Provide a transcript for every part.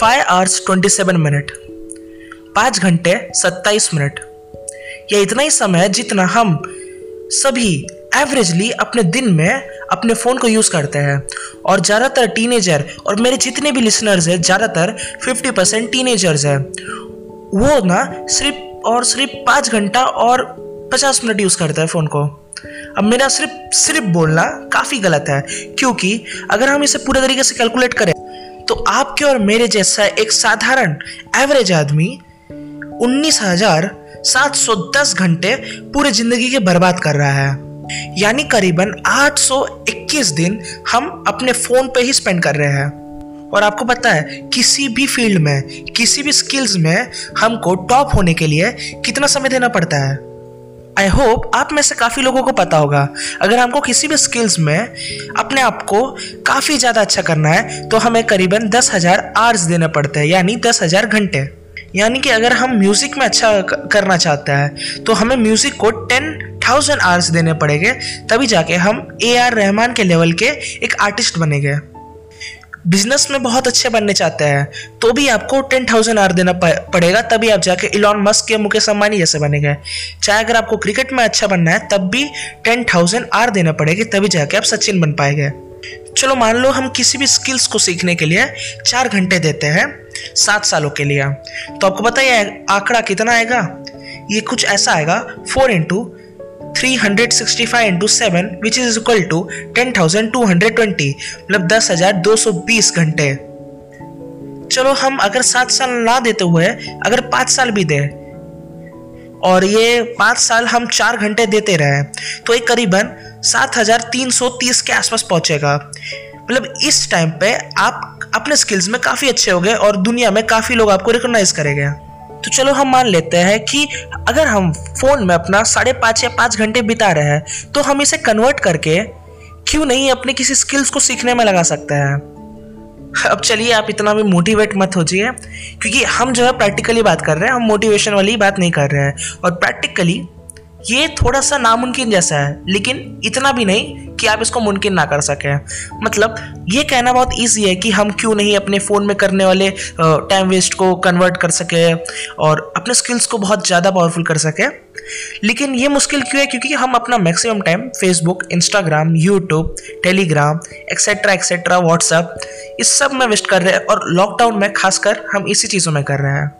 Five hours twenty seven minute, पाँच घंटे सत्ताईस मिनट। यह इतना ही समय है जितना हम सभी एवरेजली अपने दिन में अपने फ़ोन को यूज़ करते हैं। और ज़्यादातर टीनेजर और मेरे जितने भी लिसनर्स हैं, ज़्यादातर फिफ्टी परसेंट टीनेजर्स हैं। वो ना सिर्फ़ और सिर्फ़ पाँच घंटा और पचास मिनट यूज़ करता है फ़ोन को। अब मेरा सिर्फ़ सिर्फ़ बोलना काफ़ी गलत है, क्योंकि अगर हम इसे पूरे तरीके से कैलकुलेट करें तो आपके और मेरे जैसा एक साधारण एवरेज आदमी उन्नीस हज़ार सात सौ दस घंटे पूरे ज़िंदगी के बर्बाद कर रहा है। यानी करीबन 821 दिन हम अपने फ़ोन पे ही स्पेंड कर रहे हैं। और आपको पता है, किसी भी फ़ील्ड में, किसी भी स्किल्स में हमको टॉप होने के लिए कितना समय देना पड़ता है? आई होप आप में से काफ़ी लोगों को पता होगा। अगर हमको किसी भी स्किल्स में अपने आप को काफ़ी ज़्यादा अच्छा करना है तो हमें करीबन दस हज़ार आर्स देने पड़ते हैं, यानी दस हज़ार घंटे। यानी कि अगर हम म्यूज़िक में अच्छा करना चाहते हैं तो हमें म्यूज़िक को टेन थाउज़ेंड आवर्स देने पड़ेंगे, तभी जाके हम ए आर रहमान के लेवल के एक आर्टिस्ट बनेंगे। बिज़नेस में बहुत अच्छे बनने चाहते हैं तो भी आपको टेन थाउज़ेंड आर देना पड़ेगा, तभी आप जाके इलॉन मस्क के मुकेश अंबानी जैसे बनेंगे चाहे अगर आपको क्रिकेट में अच्छा बनना है, तब भी टेन थाउज़ेंड आर देना पड़ेगी, तभी जाके आप सचिन बन पाएँगे। चलो मान लो हम किसी भी स्किल्स को सीखने के लिए चार घंटे देते हैं, सात सालों के लिए। तो आपको है आंकड़ा कितना आएगा? ये कुछ ऐसा आएगा four into three hundred sixty five into seven which is equal to ten thousand two hundred twenty मतलब दस हज़ार दो सौ बीस घंटे। चलो हम अगर सात साल ना देते हुए, अगर पाँच साल भी दे, और ये पाँच साल हम चार घंटे देते रहे तो एक करीबन सात हज़ार तीन सौ तीस के आसपास पहुंचेगा। मतलब इस टाइम पे आप अपने स्किल्स में काफ़ी अच्छे हो गए और दुनिया में काफ़ी लोग आपको रिकॉग्नाइज करेंगे। तो चलो हम मान लेते हैं कि अगर हम फ़ोन में अपना साढ़े पाँच या पाँच घंटे बिता रहे हैं तो हम इसे कन्वर्ट करके क्यों नहीं अपने किसी स्किल्स को सीखने में लगा सकते हैं? अब चलिए आप इतना भी मोटिवेट मत हो जाइए क्योंकि हम जो है प्रैक्टिकली बात कर रहे हैं, हम मोटिवेशन वाली बात नहीं कर रहे हैं। और प्रैक्टिकली ये थोड़ा सा नामुमकिन जैसा है, लेकिन इतना भी नहीं कि आप इसको मुमकिन ना कर सकें। मतलब ये कहना बहुत ईजी है कि हम क्यों नहीं अपने फ़ोन में करने वाले टाइम वेस्ट को कन्वर्ट कर सकें और अपने स्किल्स को बहुत ज़्यादा पावरफुल कर सकें। लेकिन ये मुश्किल क्यों है? क्योंकि हम अपना maximum time Facebook Instagram YouTube Telegram etcetera etcetera WhatsApp इस सब में वेस्ट कर रहे हैं और लॉकडाउन में खासकर हम इसी चीज़ों में कर रहे हैं।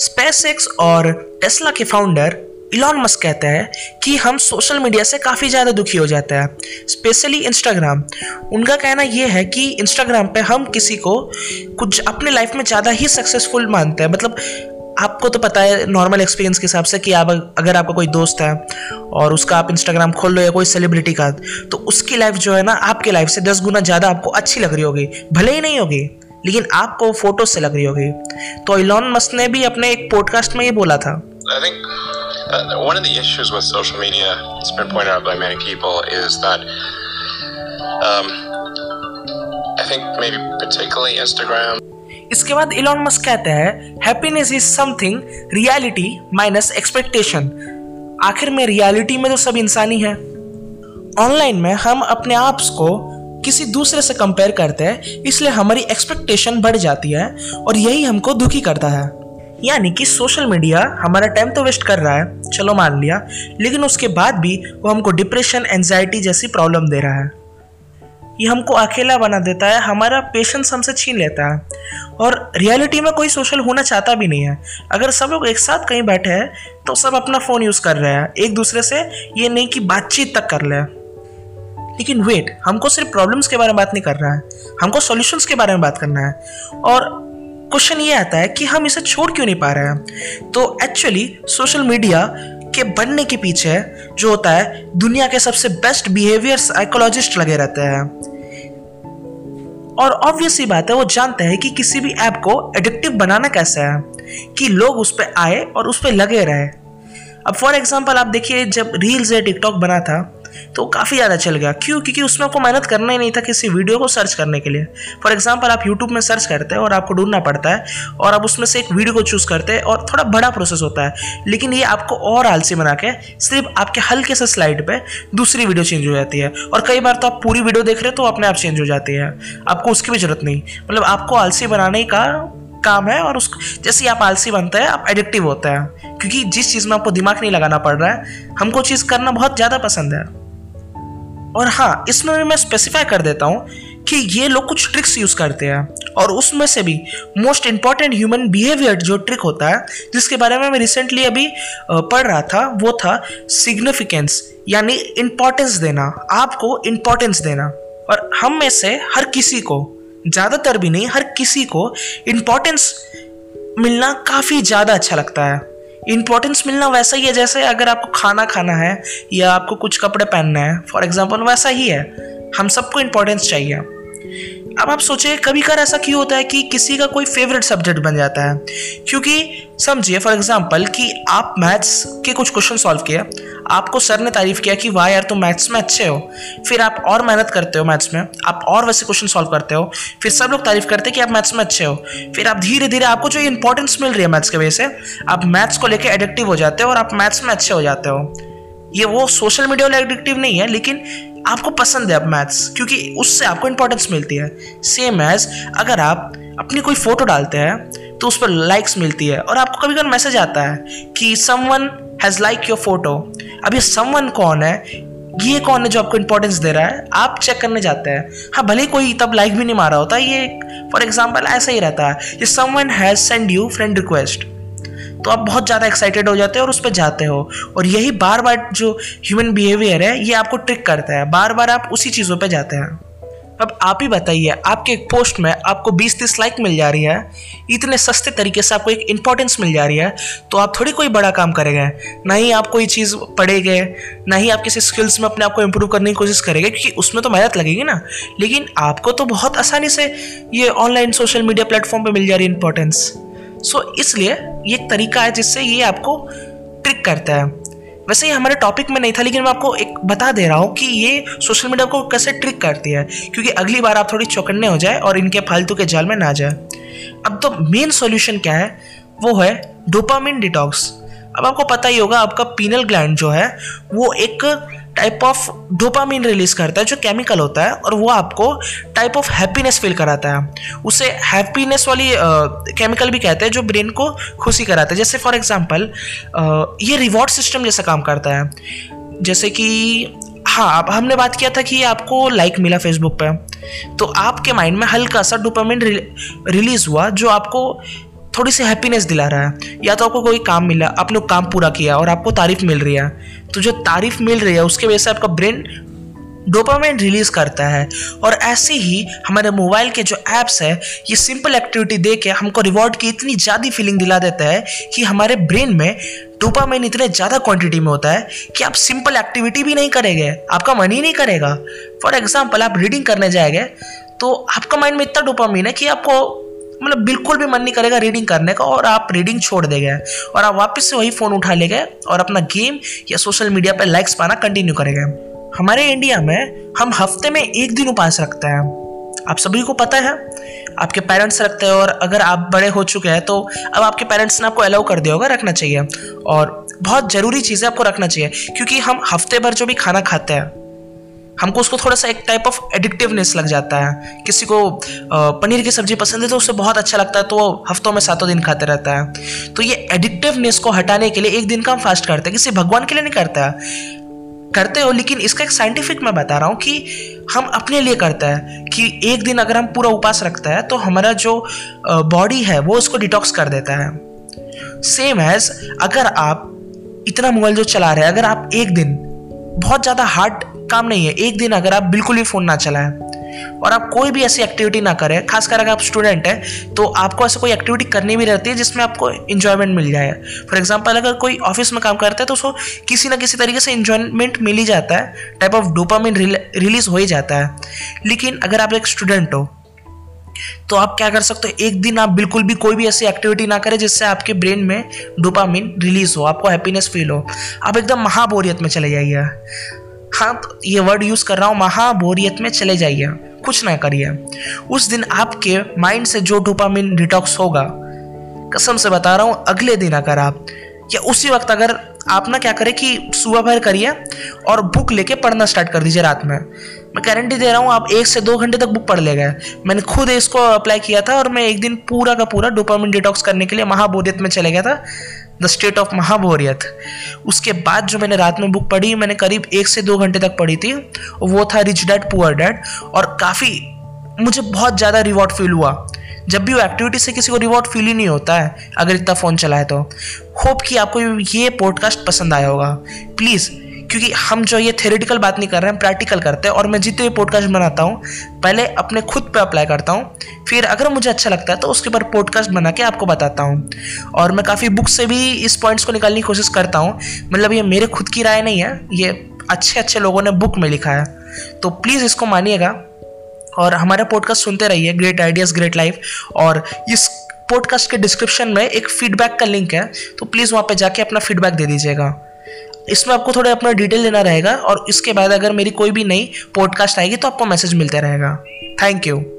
स्पेस और टेस्ला के फाउंडर इलॉन मस्क कहता है कि हम सोशल मीडिया से काफ़ी ज़्यादा दुखी हो जाते हैं स्पेशली इंस्टाग्राम उनका कहना यह है कि इंस्टाग्राम पे हम किसी को कुछ अपने लाइफ में ज़्यादा ही सक्सेसफुल मानते हैं। मतलब आपको तो पता है नॉर्मल एक्सपीरियंस के हिसाब से कि आप अगर आपका कोई दोस्त है और उसका आप इंस्टाग्राम खोल लो या कोई सेलिब्रिटी का तो उसकी लाइफ जो है ना, आपके लाइफ से दस गुना ज़्यादा आपको अच्छी लग रही होगी। भले ही नहीं होगी, लेकिन आपको फ़ोटो से लग रही होगी। तो इलॉन मस्क ने भी अपने एक पॉडकास्ट में ये बोला था। Uh, one of the issues with social media, it's been pointed out by many people, is that um, I think maybe particularly Instagram. इसके बाद इलॉन मस्क कहते हैं happiness is something reality minus expectation आखिर में reality में तो सब इंसानी है। ऑनलाइन में हम अपने आप को किसी दूसरे से कंपेयर करते हैं इसलिए हमारी एक्सपेक्टेशन बढ़ जाती है और यही हमको दुखी करता है। यानी कि सोशल मीडिया हमारा टाइम तो वेस्ट कर रहा है, चलो मान लिया। लेकिन उसके बाद भी वो हमको डिप्रेशन एनजाइटी जैसी प्रॉब्लम दे रहा है। ये हमको अकेला बना देता है, हमारा पेशेंस हमसे छीन लेता है। और रियलिटी में कोई सोशल होना चाहता भी नहीं है। अगर सब लोग एक साथ कहीं बैठे हैं तो सब अपना फ़ोन यूज़ कर रहे हैं। एक दूसरे से ये नहीं कि बातचीत तक कर ले। लेकिन वेट हमको सिर्फ़ प्रॉब्लम्स के बारे में बात नहीं कर रहा है। हमको सॉल्यूशंस के बारे में बात करना है। और क्वेश्चन ये आता है कि हम इसे छोड़ क्यों नहीं पा रहे हैं? तो एक्चुअली सोशल मीडिया के बनने के पीछे जो होता है, दुनिया के सबसे बेस्ट बिहेवियर साइकोलॉजिस्ट लगे रहते हैं। और ऑब्वियस ही बात है, वो जानते हैं कि किसी भी ऐप को एडिक्टिव बनाना कैसे है, कि लोग उस पर आए और उस पर लगे रहे। अब फॉर एग्ज़ाम्पल आप देखिए, जब रील्स या टिकटॉक बना था तो काफ़ी ज़्यादा चल गया। क्यों? क्योंकि उसमें आपको मेहनत करना ही नहीं था किसी वीडियो को सर्च करने के लिए। फॉर एग्ज़ाम्पल आप यूट्यूब में सर्च करते हैं और आपको ढूंढना पड़ता है और आप उसमें से एक वीडियो को चूज़ करते हैं और थोड़ा बड़ा प्रोसेस होता है। लेकिन ये आपको और आलसी बना के सिर्फ़ आपके हल्के से स्लाइड पर दूसरी वीडियो चेंज हो जाती है। और कई बार तो आप पूरी वीडियो देख रहे हो तो अपने आप चेंज हो जाती है। आपको उसकी भी ज़रूरत नहीं। मतलब आपको आलसी बनाने का काम है और उस जैसे आप आलसी बनते हैं, आप एडिक्टिव होते हैं। क्योंकि जिस चीज़ में आपको दिमाग नहीं लगाना पड़ रहा है, हमको चीज़ करना बहुत ज़्यादा पसंद है। और हाँ इसमें भी मैं स्पेसिफाई कर देता हूँ कि ये लोग कुछ ट्रिक्स यूज़ करते हैं। और उसमें से भी मोस्ट इंपॉर्टेंट ह्यूमन बिहेवियर जो ट्रिक होता है, जिसके बारे में मैं रिसेंटली अभी पढ़ रहा था, वो था सिग्निफिकेंस यानी इंपॉर्टेंस देना, आपको इंपॉर्टेंस देना। और हम में से हर किसी को, ज़्यादातर भी नहीं, हर किसी को इंपॉर्टेंस मिलना काफ़ी ज़्यादा अच्छा लगता है। इंपॉर्टेंस मिलना वैसा ही है जैसे अगर आपको खाना खाना है या आपको कुछ कपड़े पहनना है फॉर एग्ज़ाम्पल वैसा ही है। हम सबको इंपॉर्टेंस चाहिए। अब आप सोचिए, कभी कर ऐसा क्यों होता है कि किसी का कोई फेवरेट सब्जेक्ट बन जाता है? क्योंकि समझिए फॉर एग्जांपल कि आप मैथ्स के कुछ क्वेश्चन सॉल्व किया आपको सर ने तारीफ़ किया कि, वाह यार, तुम मैथ्स में अच्छे हो। फिर आप और मेहनत करते हो मैथ्स में, आप और वैसे क्वेश्चन सॉल्व करते हो, फिर सब लोग तारीफ़ करते हैं कि आप मैथ्स में अच्छे हो। फिर आप धीरे धीरे आपको जो इंपॉर्टेंस मिल रही है मैथ्स के वजह से, आप मैथ्स को लेकर एडिक्टिव हो जाते हो और आप मैथ्स में अच्छे हो जाते हो। ये वो सोशल मीडिया वाला एडिक्टिव नहीं है, लेकिन आपको पसंद है अब मैथ्स क्योंकि उससे आपको इंपॉर्टेंस मिलती है। सेम एज अगर आप अपनी कोई फ़ोटो डालते हैं तो उस पर लाइक्स मिलती है और आपको कभी कभी मैसेज आता है कि someone has like your photo अब ये समवन कौन है? ये कौन है जो आपको इंपॉर्टेंस दे रहा है? आप चेक करने जाते हैं। हाँ भले कोई तब लाइक भी नहीं मारा होता, ये फॉर एग्ज़ाम्पल ऐसा ही रहता है। ये someone has send you friend request तो आप बहुत ज़्यादा एक्साइटेड हो जाते हो और उस पर जाते हो। और यही बार बार जो ह्यूमन बिहेवियर है, ये आपको ट्रिक करता है। बार बार आप उसी चीज़ों पर जाते हैं। अब आप ही बताइए, आपके एक पोस्ट में आपको 20-30 लाइक मिल जा रही है, इतने सस्ते तरीके से आपको एक इंपॉर्टेंस मिल जा रही है तो आप थोड़ी कोई बड़ा काम करेंगे। ना ही आप कोई चीज़ पढ़ेंगे, ना ही आप किसी स्किल्स में अपने आप को इम्प्रूव करने की कोशिश करेंगे, क्योंकि उसमें तो मेहनत लगेगी ना। लेकिन आपको तो बहुत आसानी से ये ऑनलाइन सोशल मीडिया प्लेटफॉर्म पर मिल जा रही है इंपॉर्टेंस सो इसलिए ये एक तरीका है जिससे ये आपको ट्रिक करता है। वैसे ये हमारे टॉपिक में नहीं था, लेकिन मैं आपको एक बता दे रहा हूँ कि ये सोशल मीडिया को कैसे ट्रिक करती है। क्योंकि अगली बार आप थोड़ी चौकन्ने हो जाए और इनके फालतू के जाल में ना जाए। अब तो मेन सॉल्यूशन क्या है? वो है डोपामिन डिटॉक्स अब आपको पता ही होगा, आपका पीनल ग्लैंड जो है, वो एक टाइप ऑफ़ डोपामिन रिलीज़ करता है, जो केमिकल होता है, और वो आपको टाइप ऑफ़ हैप्पीनेस फील कराता है। उसे हैप्पीनेस वाली केमिकल भी कहते हैं, जो ब्रेन को खुशी कराता है। जैसे फॉर एग्जांपल ये रिवॉर्ड सिस्टम जैसा काम करता है। जैसे कि हाँ अब हमने बात किया था कि आपको लाइक मिला फेसबुक पे। तो आपके माइंड में हल्का सा डोपामिन रिलीज़ हुआ, जो आपको थोड़ी सी हैप्पीनेस दिला रहा है। या तो आपको कोई काम मिला, आपने काम पूरा किया, और आपको तारीफ़ मिल रही है। तो जो तारीफ़ मिल रही है, उसके वजह से आपका ब्रेन डोपामाइन रिलीज़ करता है। और ऐसे ही हमारे मोबाइल के जो ऐप्स है, ये सिंपल एक्टिविटी दे के हमको रिवॉर्ड की इतनी ज़्यादा फीलिंग दिला देता है कि हमारे ब्रेन में डोपामाइन इतने ज़्यादा क्वांटिटी में होता है कि आप सिंपल एक्टिविटी भी नहीं करेंगे। आपका मन ही नहीं करेगा। फॉर एग्ज़ाम्पल आप रीडिंग करने जाएँगे तो आपका माइंड में इतना डोपामाइन है कि आपको मतलब बिल्कुल भी मन नहीं करेगा रीडिंग करने का और आप रीडिंग छोड़ देंगे और आप वापस से वही फ़ोन उठा लेंगे और अपना गेम या सोशल मीडिया पर लाइक्स पाना कंटिन्यू करेंगे हमारे इंडिया में हम हफ़्ते में एक दिन उपास रखते हैं। आप सभी को पता है, आपके पेरेंट्स रखते हैं और अगर आप बड़े हो चुके हैं तो अब आपके पेरेंट्स ने आपको अलाउ कर दिया होगा, रखना चाहिए। और बहुत ज़रूरी चीज़ें आपको रखना चाहिए, क्योंकि हम हफ़्ते भर जो भी खाना खाते हैं हमको उसको थोड़ा सा एक टाइप ऑफ़ एडिक्टिवनेस लग जाता है। किसी को पनीर की सब्ज़ी पसंद है तो उसे बहुत अच्छा लगता है तो वो हफ्तों में सातों दिन खाते रहता है। तो ये एडिक्टिवनेस को हटाने के लिए एक दिन का हम फास्ट करते हैं। किसी भगवान के लिए नहीं करता है। करते हो, लेकिन इसका एक साइंटिफिक मैं बता रहा हूँ कि हम अपने लिए करते हैं कि एक दिन अगर हम पूरा उपास रखते हैं तो हमारा जो बॉडी है, वो उसको डिटॉक्स कर देता है। सेम एज अगर आप इतना मोबाइल जो चला रहे हैं, अगर आप एक दिन बहुत ज़्यादा हार्ड काम नहीं है। एक दिन अगर आप बिल्कुल भी फ़ोन ना चलाएँ और आप कोई भी ऐसी एक्टिविटी ना करें, खासकर अगर आप स्टूडेंट हैं तो आपको ऐसे कोई एक्टिविटी करनी भी रहती है जिसमें आपको इन्जॉयमेंट मिल जाए। फॉर एग्ज़ाम्पल अगर कोई ऑफ़िस में काम करता है तो उसको किसी ना किसी तरीके से इन्जॉयमेंट मिल ही जाता है। टाइप ऑफ़ डोपामिन रिलीज़ हो ही जाता है। लेकिन अगर आप एक स्टूडेंट हो तो आप क्या कर सकते हो? एक दिन आप बिल्कुल भी कोई भी ऐसी एक्टिविटी ना करें जिससे आपके ब्रेन में डोपामिन रिलीज़ हो, आपको हैप्पीनेस फील हो। आप एकदम महाबोरियत में चले जाइए। हाँ तो ये वर्ड यूज़ कर रहा हूँ, महाबोरियत में चले जाइए। कुछ ना करिए। उस दिन आपके माइंड से जो डोपामिन डिटॉक्स होगा, कसम से बता रहा हूँ, अगले दिन अगर आप, या उसी वक्त अगर आप ना क्या करें कि सुबह भर करिए और बुक लेके पढ़ना स्टार्ट कर दीजिए रात में। मैं गारंटी दे रहा हूँ, आप एक से दो घंटे तक बुक पढ़ ले गए। मैंने खुद इसको अप्लाई किया था और मैं एक दिन पूरा का पूरा डोपामिन डिटॉक्स करने के लिए महाबोरियत में चले गया था। द स्टेट ऑफ़ महाभौरियत उसके बाद जो मैंने रात में बुक पढ़ी, मैंने करीब एक से दो घंटे तक पढ़ी थी, वो था रिच डैड पुअर डैड और काफ़ी मुझे बहुत ज़्यादा रिवॉर्ड फील हुआ। जब भी वो एक्टिविटी से किसी को रिवॉर्ड फील ही नहीं होता है, अगर इतना फ़ोन चलाए तो। होप कि आपको ये पॉडकास्ट पसंद आया होगा। प्लीज़ क्योंकि हम जो ये थेरेटिकल बात नहीं कर रहे हैं प्रैक्टिकल करते हैं और मैं जितने भी पॉडकास्ट बनाता हूँ, पहले अपने खुद पे अप्लाई करता हूँ, फिर अगर मुझे अच्छा लगता है तो उसके ऊपर पॉडकास्ट बना के आपको बताता हूँ। और मैं काफ़ी बुक से भी इस पॉइंट्स को निकालने की कोशिश करता हूँ मतलब ये मेरे खुद की राय नहीं है, ये अच्छे अच्छे लोगों ने बुक में लिखा है। तो प्लीज़ इसको मानिएगा और हमारा पॉडकास्ट सुनते रहिए ग्रेट आइडियाज़ ग्रेट लाइफ और इस पॉडकास्ट के डिस्क्रिप्शन में एक फीडबैक का लिंक है तो प्लीज़ वहाँ पे जाके अपना फीडबैक दे दीजिएगा। इसमें आपको थोड़ा अपना डिटेल देना रहेगा और इसके बाद अगर मेरी कोई भी नई पॉडकास्ट आएगी तो आपको मैसेज मिलता रहेगा। Thank you